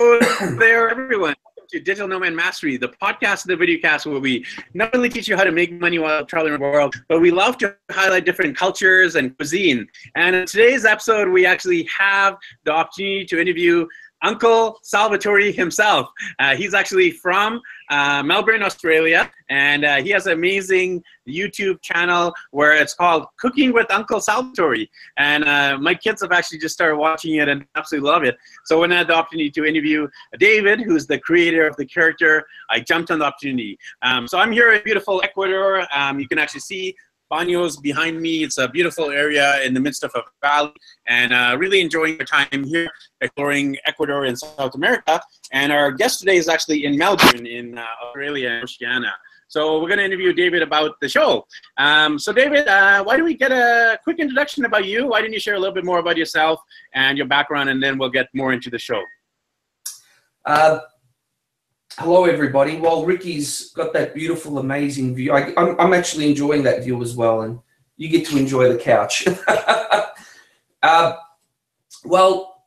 there, everyone. Welcome to Digital Nomad Mastery, the podcast, and the video cast, where we not only teach you how to make money while traveling the world, but we love to highlight different cultures and cuisine. And in today's episode, we actually have the opportunity to interview Uncle Salvatore himself. Uh, he's actually from uh, Melbourne, Australia, and uh, he has an amazing YouTube channel where it's called Cooking with Uncle Salvatore. And uh, my kids have actually just started watching it and absolutely love it. So when I had the opportunity to interview David, who's the creator of the character, I jumped on the opportunity. Um, so I'm here in beautiful Ecuador. Um, you can actually see Banos behind me. It's a beautiful area in the midst of a valley, and uh, really enjoying our time here exploring Ecuador and South America. And our guest today is actually in Melbourne, in uh, Australia and Oceania. So we're going to interview David about the show. Um, so David, uh, why don't we get a quick introduction about you? Why don't you share a little bit more about yourself and your background, and then we'll get more into the show. Uh, hello, everybody. Well, Ricky's got that beautiful, amazing view. I, am I'm actually enjoying that view as well, and you get to enjoy the couch. uh, well,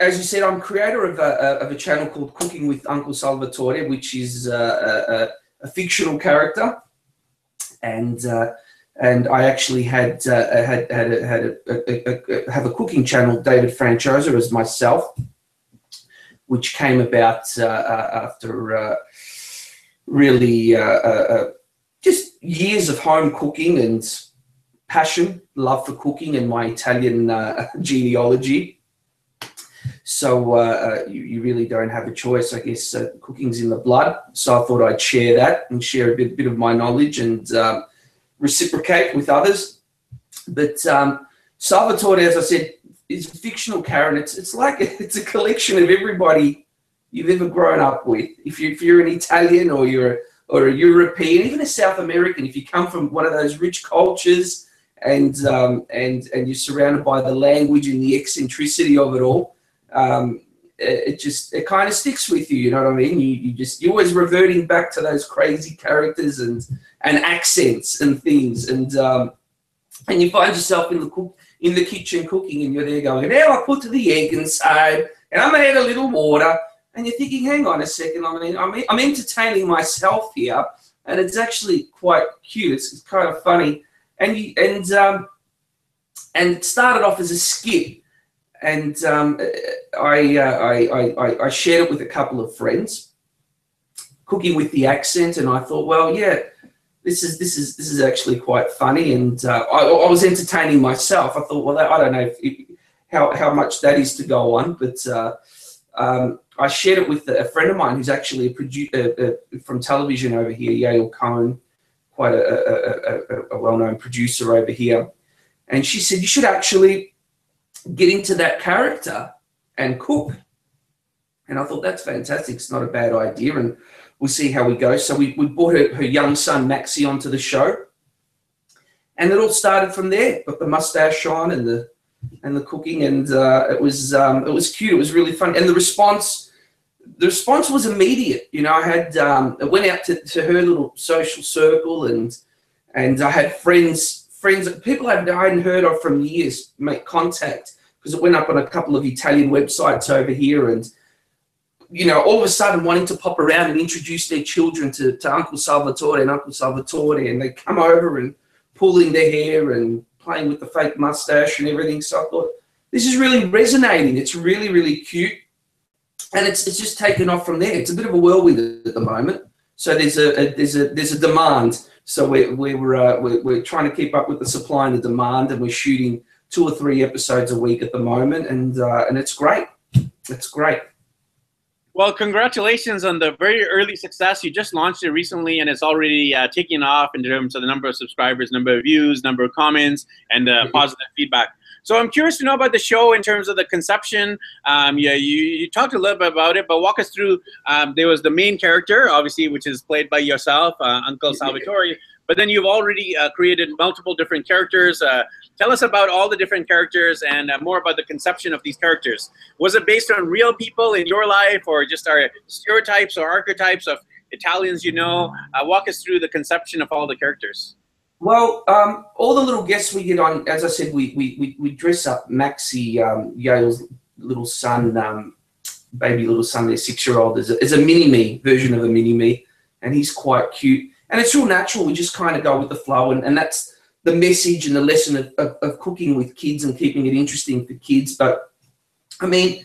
as you said, I'm creator of a, of a channel called Cooking with Uncle Salvatore, which is uh, a, a, fictional character, and uh, and I actually had uh, had had, a, had a, a, have a cooking channel, David Franchosa, as myself which came about uh, uh, after uh, really just years of home cooking and passion, love for cooking, and my Italian genealogy. So you, you, really don't have a choice. I guess cooking's in the blood. So I thought I'd share that and share a bit, bit of my knowledge and um, reciprocate with others. But um, Salvatore, as I said, is fictional Karen. It's it's like it's a collection of everybody you've ever grown up with. If you if you're an Italian or you're or a European, even a South American, if you come from one of those rich cultures and um, and and you're surrounded by the language and the eccentricity of it all, um, it, it, just it kind of sticks with you. You know what I mean? You you just you're always reverting back to those crazy characters and and accents and things, and um, and you find yourself in the cook in the kitchen cooking and you're there going, now I put the egg inside and I'm going to add a little water. And you're thinking, hang on a second, I mean, I'm, I'm entertaining myself here. And it's actually quite cute. It's, it's kind of funny. And, you, and, um, and it started off as a skit. And um, I, uh, I, I, I shared it with a couple of friends, cooking with the accent. And I thought, well, yeah, this is this is this is actually quite funny, and uh, I, I, was entertaining myself. I thought, well, that, I don't know if, how how much that is to go on, but uh, um, I shared it with a friend of mine who's actually a producer from television over here, Yael Cohen, quite a, a, a, a well-known producer over here, and she said you should actually get into that character and cook. And I thought that's fantastic. It's not a bad idea, and we'll see how we go. So we, we brought her, her young son Maxi onto the show, and it all started from there. Got the mustache on and the and the cooking, and uh, it was um, it was cute. It was really fun, and the response the response was immediate. You know, I had um, I went out to, to her little social circle, and and I had friends friends people I hadn't heard of from years make contact because it went up on a couple of Italian websites over here, and you know, all of a sudden wanting to pop around and introduce their children to, to Uncle Salvatore and Uncle Salvatore, and they come over and pulling their hair and playing with the fake mustache and everything. So I thought, this is really resonating. It's really, really cute. And it's, it's just taken off from there. It's a bit of a whirlwind at the moment. So there's a, a there's a there's a demand. So we're we're, uh, we're we're trying to keep up with the supply and the demand, and we're shooting two or three episodes a week at the moment, and uh, and it's great. It's great. Well, congratulations on the very early success. You just launched it recently, and it's already uh, taking off in terms of the number of subscribers, number of views, number of comments, and uh, mm-hmm. positive feedback. So I'm curious to know about the show in terms of the conception. Um, yeah, you, you talked a little bit about it, but walk us through. Um, there was the main character, obviously, which is played by yourself, uh, Uncle Salvatore. But then you've already uh, created multiple different characters. Uh, tell us about all the different characters and uh, more about the conception of these characters. Was it based on real people in your life or just our stereotypes or archetypes of Italians you know? Uh, walk us through the conception of all the characters. Well, um, all the little guests we get on, as I said, we we, we, we dress up Maxi, um, Yael's little son, um, baby little son, their six year old, is a, a mini me version of a mini me, and he's quite cute. And it's real natural. We just kind of go with the flow, and, and that's the message and the lesson of, of, of cooking with kids and keeping it interesting for kids. But I mean,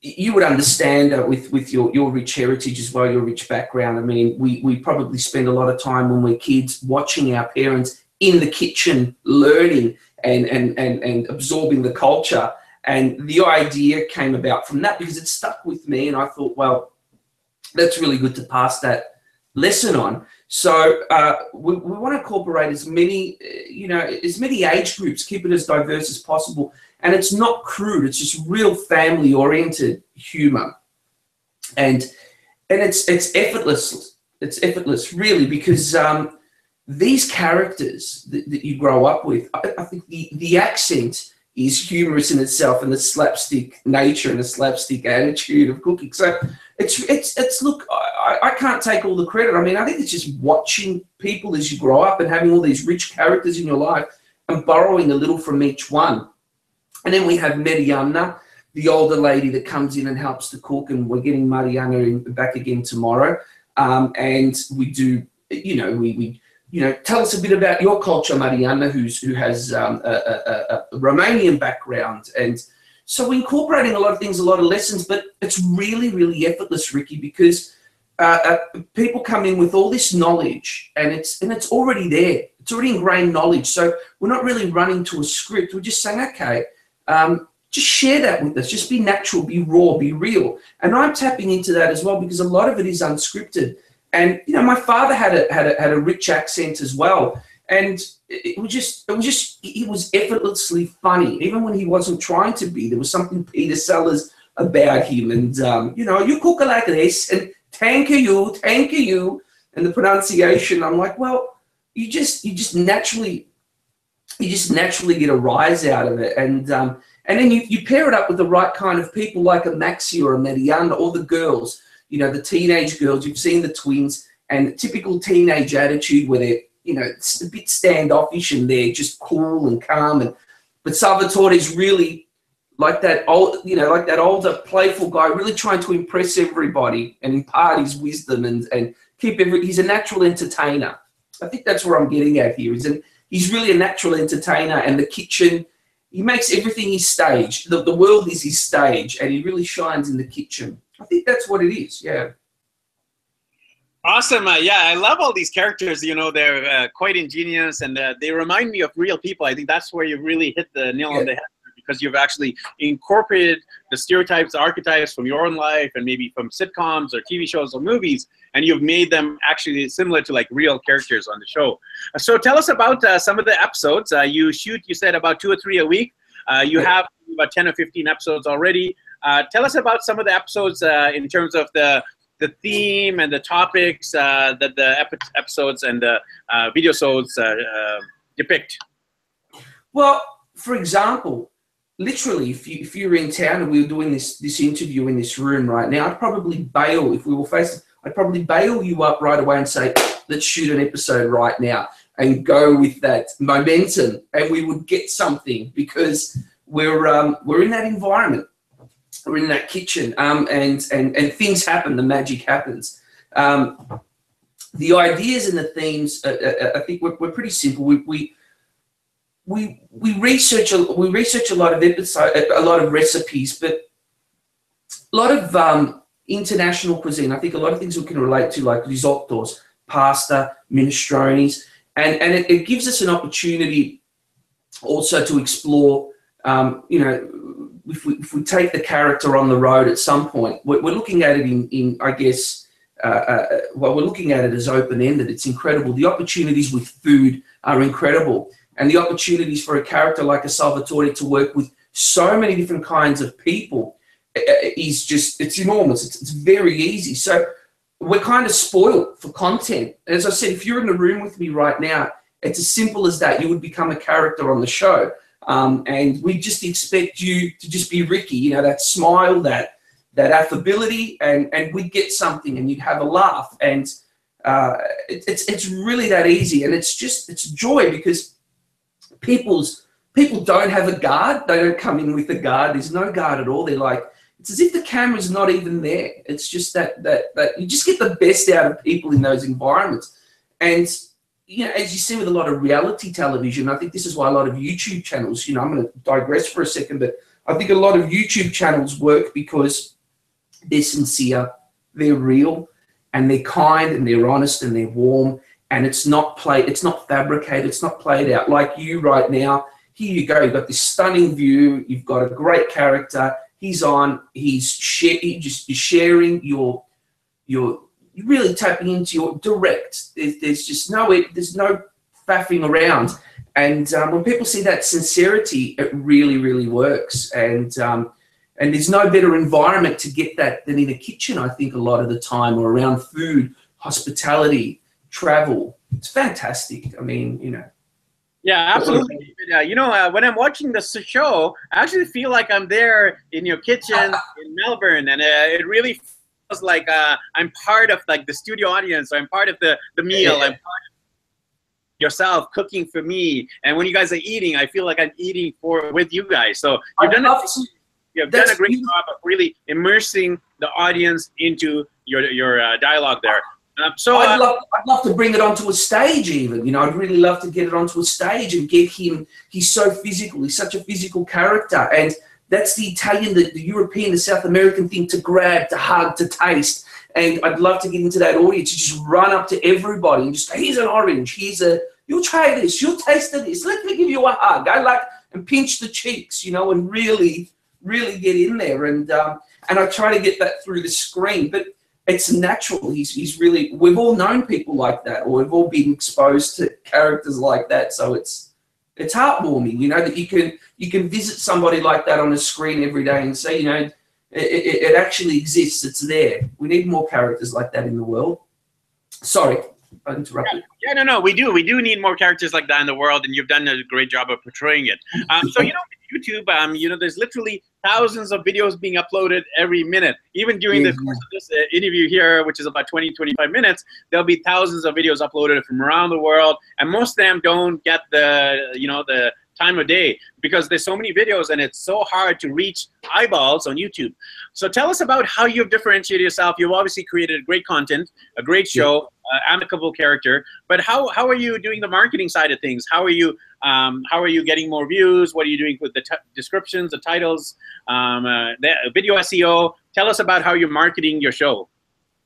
you would understand uh, with with your your rich heritage as well, your rich background. I mean, we we probably spend a lot of time when we're kids watching our parents in the kitchen, learning and and and and absorbing the culture. And the idea came about from that because it stuck with me, and I thought, well, that's really good to pass that lesson on. So uh, we, we want to incorporate as many, you know, as many age groups, keep it as diverse as possible, and it's not crude. It's just real family-oriented humor, and and it's it's effortless. It's effortless, really, because um, these characters that, that, you grow up with, I, I, think the the accent is humorous in itself, and the slapstick nature and the slapstick attitude of cooking. So it's it's it's look. I, can't take all the credit. I mean, I think it's just watching people as you grow up and having all these rich characters in your life and borrowing a little from each one and then we have Mariana, the older lady that comes in and helps to cook, and we're getting Mariana in, back again tomorrow. Um, and we do, you know, we, we, you know, tell us a bit about your culture, Mariana, who's who has um, a, a, a, Romanian background, and so we're incorporating a lot of things, a lot of lessons, but it's really, really effortless, Ricky, because uh, uh, people come in with all this knowledge, and it's and it's already there. It's already ingrained knowledge. So we're not really running to a script. We're just saying, okay, um, just share that with us. Just be natural, be raw, be real. And I'm tapping into that as well because a lot of it is unscripted. And you know, my father had a had a had a rich accent as well, and it was just it was just he was effortlessly funny, even when he wasn't trying to be. There was something Peter Sellers about him, and um, you know, you cook like this, and thank you, thank you, and the pronunciation. I'm like, well, you just you just naturally you just naturally get a rise out of it. And um, and then you, you pair it up with the right kind of people like a Maxi or a Mariana or the girls, you know, the teenage girls. You've seen the twins and typical teenage attitude where they're, you know, it's a bit standoffish and they're just cool and calm. And but Salvatore is really like that old, you know, like that older, playful guy, really trying to impress everybody and impart his wisdom and and keep every. He's a natural entertainer. I think that's where I'm getting at here. Is an he's really a natural entertainer, and the kitchen, he makes everything his stage. The, the world is his stage, and he really shines in the kitchen. I think that's what it is. Yeah. Awesome. Uh, yeah, I love all these characters. You know, they're uh, quite ingenious and uh, they remind me of real people. I think that's where you really hit the nail yeah. on the head because you've actually incorporated the stereotypes, archetypes from your own life and maybe from sitcoms or TV shows or movies, and you've made them actually similar to like real characters on the show. Uh, so tell us about uh, some of the episodes. Uh, you shoot, you said about two or three a week. Uh, you have about 10 or 15 episodes already. Uh, tell us about some of the episodes uh, in terms of the the theme and the topics that the episodes and the video shows depict. Well, for example, literally, if you if you were in town and we were doing this this interview in this room right now, I'd probably bail if we were facing. I'd probably bail you up right away and say, let's shoot an episode right now and go with that momentum, and we would get something because we're um, we're in that environment, we're in that kitchen, um, and and and things happen. The magic happens. Um, the ideas and the themes, uh, uh, uh I think, we're, we're pretty simple. We, we we we research a, we research a lot of episode, a lot of recipes, but a lot of um, international cuisine. I think a lot of things we can relate to, like risottos, pasta, minestrones, and and it, it gives us an opportunity also to explore. Um, you know, if we, if we take the character on the road at some point, we're, we're looking at it in, in I guess, uh, uh, well, we're looking at it as open ended. It's incredible. The opportunities with food are incredible and the opportunities for a character like a Salvatore to work with so many different kinds of people uh, uh, is just it's enormous. It's, it's very easy. So we're kind of spoiled for content. As I said, if you're in the room with me right now, it's as simple as that. You would become a character on the show. Um, and we just expect you to just be Ricky, you know, that smile, that that affability, and and we'd get something, and you'd have a laugh, and uh, it, it's it's really that easy, and it's just it's joy because people's people don't have a guard. They don't come in with a guard. There's no guard at all. They're like, it's as if the camera's not even there. It's just that that that you just get the best out of people in those environments. And you know, as you see with a lot of reality television, I think this is why a lot of YouTube channels, you know, I'm going to digress for a second, but I think a lot of YouTube channels work because they're sincere, they're real, and they're kind and they're honest and they're warm and it's not played, it's not fabricated, it's not played out like you right now. Here you go, you've got this stunning view, you've got a great character. He's on, he's share, just sharing your your really tapping into your direct. There's, there's just no there's no faffing around. And um, when people see that sincerity, it really, really works. And um, and there's no better environment to get that than in a kitchen. I think a lot of the time, or around food, hospitality, travel. It's fantastic. I mean, you know. Yeah, absolutely. Yeah, you know, uh, when I'm watching the show, I actually feel like I'm there in your kitchen in Melbourne, and uh, it really feels like uh, I'm part of like the studio audience. or I'm part of the the meal. Yeah. I'm part of yourself cooking for me. And when you guys are eating, I feel like I'm eating for with you guys. So you've done a, you've done a great job of really immersing the audience into your your uh, dialogue there. Um, so I'd, uh, love, I'd love to bring it onto a stage, even. You know, I'd really love to get it onto a stage and get him. He's so physical. He's such a physical character, and that's the Italian, the, the European, the South American thing to grab, to hug, to taste. And I'd love to get into that audience and just run up to everybody and just say, here's an orange, here's a you'll try this, you'll taste this. Let me give you a hug. I like and pinch the cheeks, you know, and really, really get in there. And um, and I try to get that through the screen, but it's natural. He's, he's really, we've all known people like that, or we've all been exposed to characters like that. So it's, it's heartwarming, you know, that you can, you can visit somebody like that on a screen every day and say, you know, it, it, it actually exists. It's there. We need more characters like that in the world. Sorry, I interrupted. Yeah, yeah, no, no, we do. We do need more characters like that in the world, and you've done a great job of portraying it. Um, so, you know, YouTube, um, you know, there's literally thousands of videos being uploaded every minute. Even during the course of this uh, interview here, which is about 20, 25 minutes, there'll be thousands of videos uploaded from around the world, and most of them don't get the, you know, the time of day because there's so many videos and it's so hard to reach eyeballs on YouTube. So tell us about how you've differentiated yourself. You've obviously created great content, a great show, uh, amicable character, but how, how are you doing the marketing side of things? How are you um, how are you getting more views? What are you doing with the descriptions, the titles, um, uh, the video SEO? Tell us about how you're marketing your show.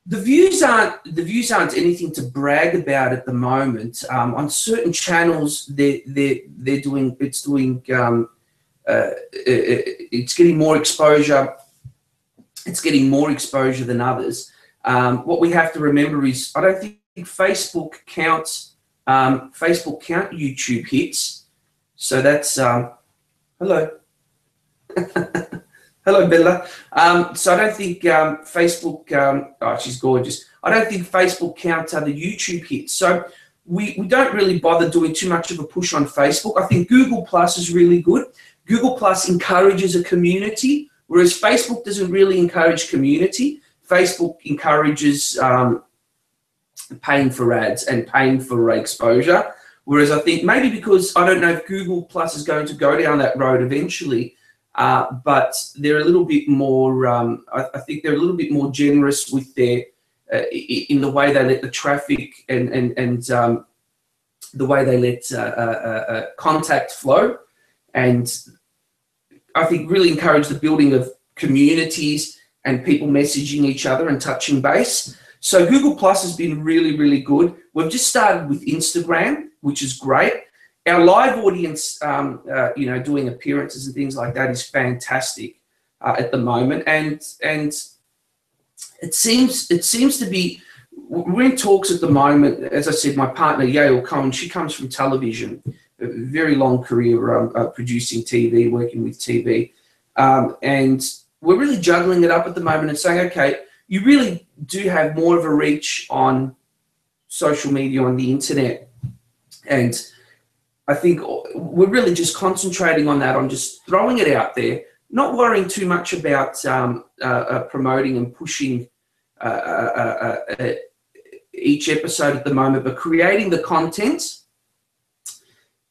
The views aren't the views aren't anything to brag about at the moment. Um, on certain channels, they they they're doing it's doing um, uh, it's getting more exposure. It's getting more exposure than others. Um, what we have to remember is I don't think Facebook counts um, Facebook count YouTube hits. So that's, um, hello. hello, Bella. Um, so I don't think um, Facebook, um, oh, she's gorgeous. I don't think Facebook counts other YouTube hits. So we, we don't really bother doing too much of a push on Facebook. I think Google Plus is really good. Google Plus encourages a community, whereas Facebook doesn't really encourage community. Facebook encourages um, paying for ads and paying for exposure. Whereas I think maybe because I don't know if Google Plus is going to go down that road eventually, uh, but they're a little bit more. Um, I, I, think they're a little bit more generous with their uh, in the way they let the traffic and and and um, the way they let uh, uh, uh, uh contact flow, and I think really encourage the building of communities and people messaging each other and touching base. So Google Plus has been really, really good. We've just started with Instagram, which is great. Our live audience, um, uh, you know, doing appearances and things like that is fantastic uh, at the moment, and and it seems it seems to be. We're in talks at the moment. As I said, my partner Yael Cohen, she comes from television, very long career um, uh, producing TV, working with TV, um, and we're really juggling it up at the moment and saying, okay, you really do have more of a reach on social media on the internet. And i think we're really just concentrating on that on just throwing it out there not worrying too much about um, uh, uh, promoting and pushing uh, uh, uh, uh, each episode at the moment but creating the content.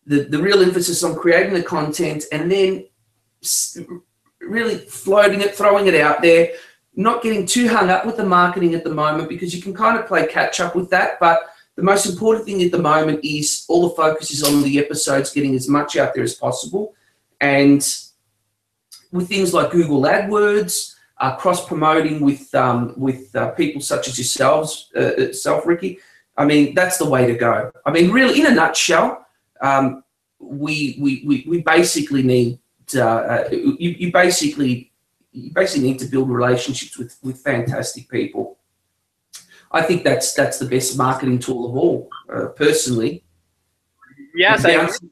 The, the real emphasis on creating the content and then really floating it, throwing it out there, not getting too hung up with the marketing at the moment because you can kind of play catch up with that. But the most important thing at the moment is all the focus is on the episodes, getting as much out there as possible. And with things like Google AdWords, uh, cross promoting with um, with uh, people such as yourselves, uh, self, Ricky. I mean, that's the way to go. I mean, really, in a nutshell, um, we, we we we basically need uh, uh, you, you basically you basically need to build relationships with with fantastic people. I think that's that's the best marketing tool of all, uh, personally. Yes, and bouncing,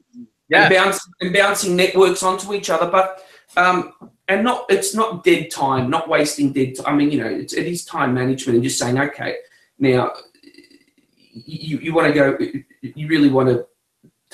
yeah. and, bouncing, and bouncing networks onto each other, but um, and not it's not dead time, not wasting dead time. I mean, you know, it's, it is time management and just saying, okay, now you, you want to go, you really want to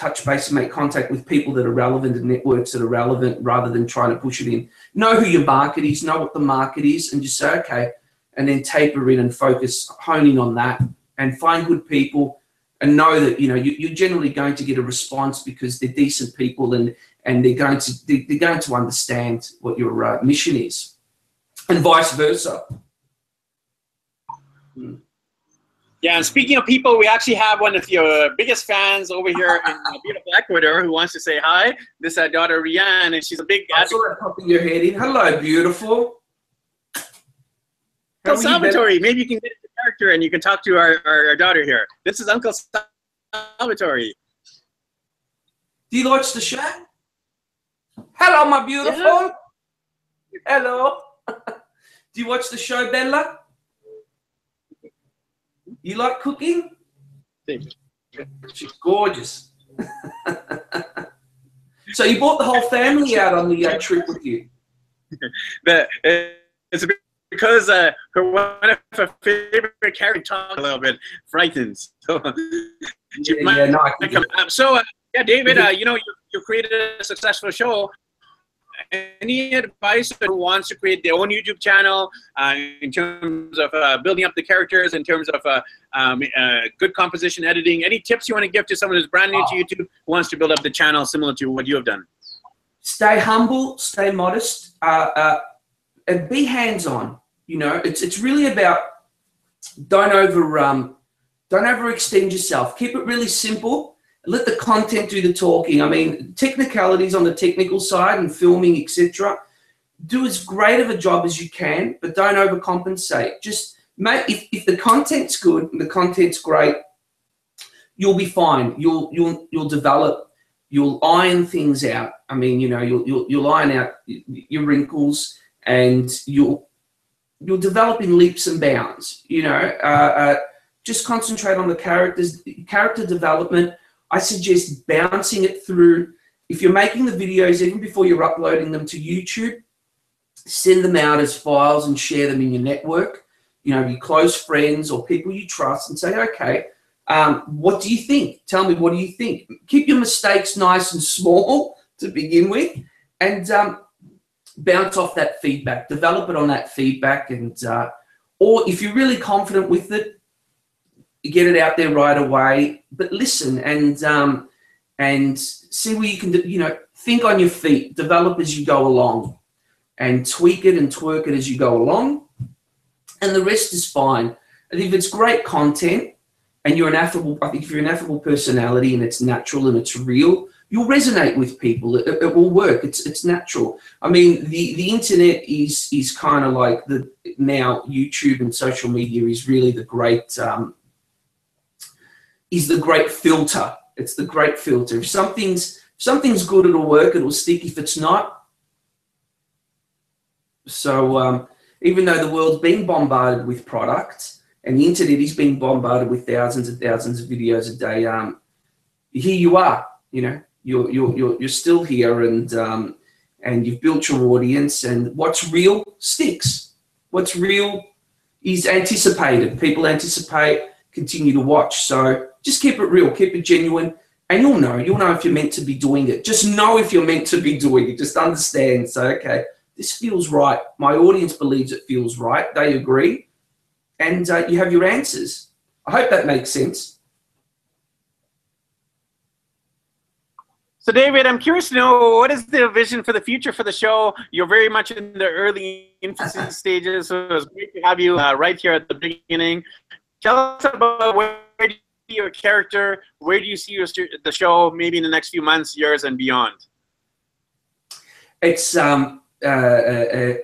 touch base and make contact with people that are relevant and networks that are relevant rather than trying to push it in. Know who your market is, know what the market is, and just say, okay, and then taper in and focus, honing on that and find good people and know that, you know, you, are generally going to get a response because they're decent people and, and they're going to, they're going to understand what your uh, mission is and vice versa. Hmm. Yeah, and speaking of people, we actually have one of your biggest fans over here in uh, beautiful Ecuador who wants to say hi. This is our daughter Rianne, and she's a big. I saw popping your head in. Hello, beautiful. Uncle Salvatore, maybe you can get into character and you can talk to our, our, our daughter here. This is Uncle Salvatore. Do you watch the show? Hello, my beautiful. Yeah. Hello. Do you watch the show, Bella? You like cooking? She's gorgeous. so you brought the whole family out on the uh, trip with you? the, it's because uh, her one of her favorite characters talk a little bit frightens. So, yeah, yeah, no, so uh, yeah, David, uh, you know you, you created a successful show any advice who wants to create their own YouTube channel uh, in terms of uh, building up the characters, in terms of uh, um, uh, good composition editing? Any tips you want to give to someone who's brand new to YouTube who wants to build up the channel similar to what you have done? Stay humble, stay modest, uh, uh, and be hands-on. You know, it's it's really about don't over um, don't overextend yourself. Keep it really simple let the content do the talking. I mean, technicalities on the technical side and filming, etc. Do as great of a job as you can, but don't overcompensate. Just make if, if the content's good and the content's great, you'll be fine. You'll you'll you'll develop. You'll iron things out. I mean, you know, you'll you'll, you'll iron out your wrinkles and you'll you'll develop in leaps and bounds. You know, uh, uh, just concentrate on the characters, character development I suggest bouncing it through. If you're making the videos, even before you're uploading them to YouTube, send them out as files and share them in your network, you know, your close friends or people you trust and say, okay, um, what do you think? Tell me, what do you think? Keep your mistakes nice and small to begin with and um, bounce off that feedback, develop it on that feedback. And, uh, or if you're really confident with it, get it out there right away, but listen and um, and see where you can, you know, think on your feet, develop as you go along, and tweak it and twerk it as you go along, and the rest is fine. And if it's great content and you're an affable, I think if you're an affable personality and it's natural and it's real, you'll resonate with people. It, it, will work. It's it's natural. I mean, the the internet is is kind of like the now YouTube and social media is really the great um, is the great filter. It's the great filter. If something's if something's good, it'll work. It'll stick. If it's not, so um, even though the world's being bombarded with products and the internet is being bombarded with thousands and thousands of videos a day, um, here you are. You know, you're you're you're, you're still here, and um, and you've built your audience. And what's real sticks. What's real is anticipated. People anticipate, continue to watch. So just keep it real, keep it genuine, and you'll know. You'll know if you're meant to be doing it. Just know if you're meant to be doing it. Just understand. So, okay, this feels right. My audience believes it feels right. They agree, and uh, you have your answers. I hope that makes sense. So, David, I'm curious to know what is the vision for the future for the show? You're very much in the early infancy stages, so it's great to have you uh, right here at the beginning. Tell us about where do you see your character, where do you see your, the show maybe in the next few months, years, and beyond? It's, um, uh, uh, uh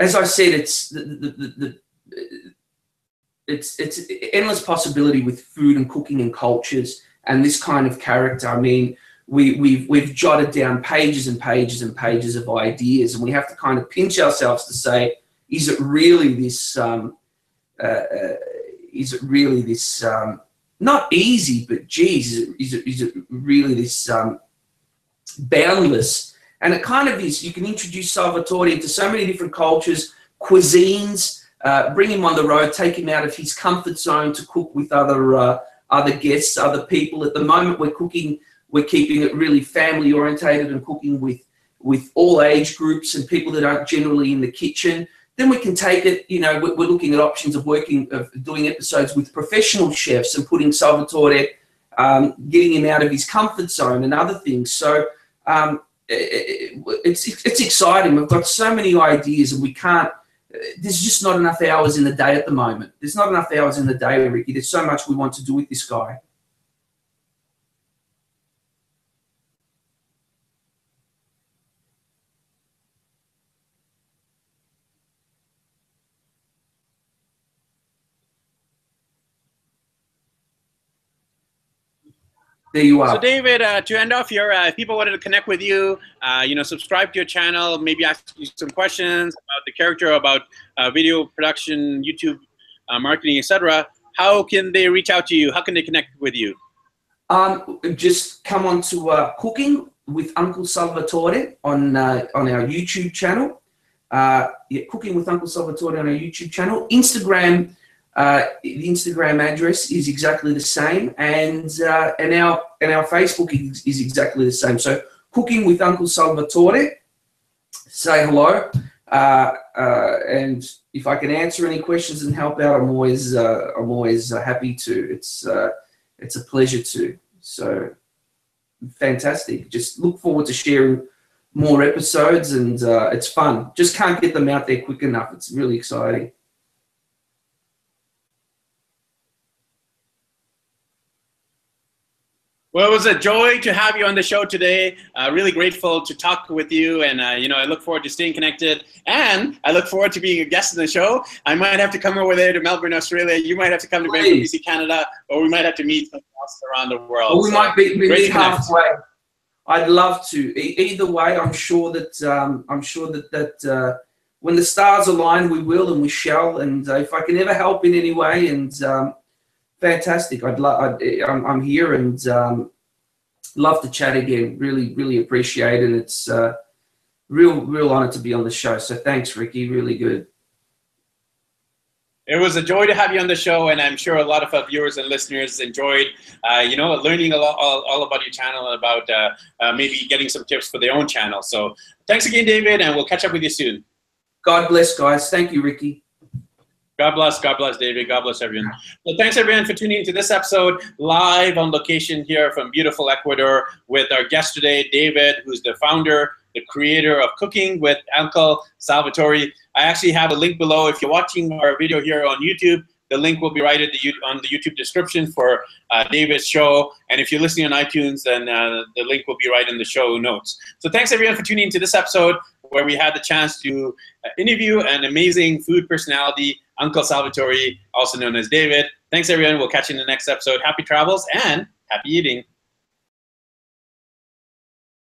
as I said, it's the, the, the, it's it's endless possibility with food and cooking and cultures and this kind of character. I mean, we, we've, we've jotted down pages and pages and pages of ideas, and we have to kind of pinch ourselves to say, is it really this, um, uh, uh, is it really this, um, not easy, but geez, is it, is it, is it really this um, boundless? And it kind of is, you can introduce Salvatore into so many different cultures, cuisines, uh, bring him on the road, take him out of his comfort zone to cook with other, uh, other guests, other people. At the moment, we're cooking we're keeping it really family orientated and cooking with with all age groups and people that aren't generally in the kitchen. Then we can take it, you know, we're, looking at options of working, of doing episodes with professional chefs and putting Salvatore, um, getting him out of his comfort zone and other things. So um, it, it's, it's exciting. We've got so many ideas and we can't, there's just not enough hours in the day at the moment. There's not enough hours in the day, Ricky. There's so much we want to do with this guy. There you are. So, David, uh, to end off here, uh, if people wanted to connect with you, uh, you know, subscribe to your channel, maybe ask you some questions about the character, about uh, video production, YouTube uh, marketing, etc. How can they reach out to you? How can they connect with you? Um, just come on to uh, Cooking with Uncle Salvatore on on our YouTube channel. yeah, Cooking with Uncle Salvatore on our YouTube channel. Instagram uh, the Instagram address is exactly the same, and uh, and our and our Facebook is, is, exactly the same. So, cooking with Uncle Salvatore. Say hello, uh, uh and if I can answer any questions and help out, I'm always uh, I'm always uh, happy to. It's it's a pleasure to. So, fantastic. Just look forward to sharing more episodes, and it's fun. Just can't get them out there quick enough. It's really exciting. Well, it was a joy to have you on the show today. Uh, really grateful to talk with you, and uh, you know, I look forward to staying connected. And I look forward to being a guest in the show. I might have to come over there to Melbourne, Australia. You might have to come to Vancouver, BC, Canada, or we might have to meet else around the world. We so, might be, we meet halfway. I'd love to. E- either way, I'm sure that um, I'm sure that that uh, when the stars align, we will and we shall. And uh, if I can ever help in any way, and um, fantastic. I'd love. I'm, I'm here and um, love to chat again. Really, really appreciate it. And it's uh, real, real honor to be on the show. So thanks, Ricky. Really good. It was a joy to have you on the show, and I'm sure a lot of our viewers and listeners enjoyed, uh, you know, learning a lot all, all about your channel and about uh, uh, maybe getting some tips for their own channel. So thanks again, David, and we'll catch up with you soon. God bless, guys. Thank you, Ricky. God bless. God bless, David. God bless everyone. Well, thanks everyone for tuning into this episode live on location here from beautiful Ecuador with our guest today, David, who's the founder, the creator of Cooking with Uncle Salvatore. I actually have a link below. If you're watching our video here on YouTube, the link will be right the on the YouTube description for uh, David's show. And if you're listening on iTunes, then uh, the link will be right in the show notes. So thanks everyone for tuning into this episode where we had the chance to uh, interview an amazing food personality Uncle Salvatore, also known as David. Thanks, everyone. We'll catch you in the next episode. Happy travels and happy eating.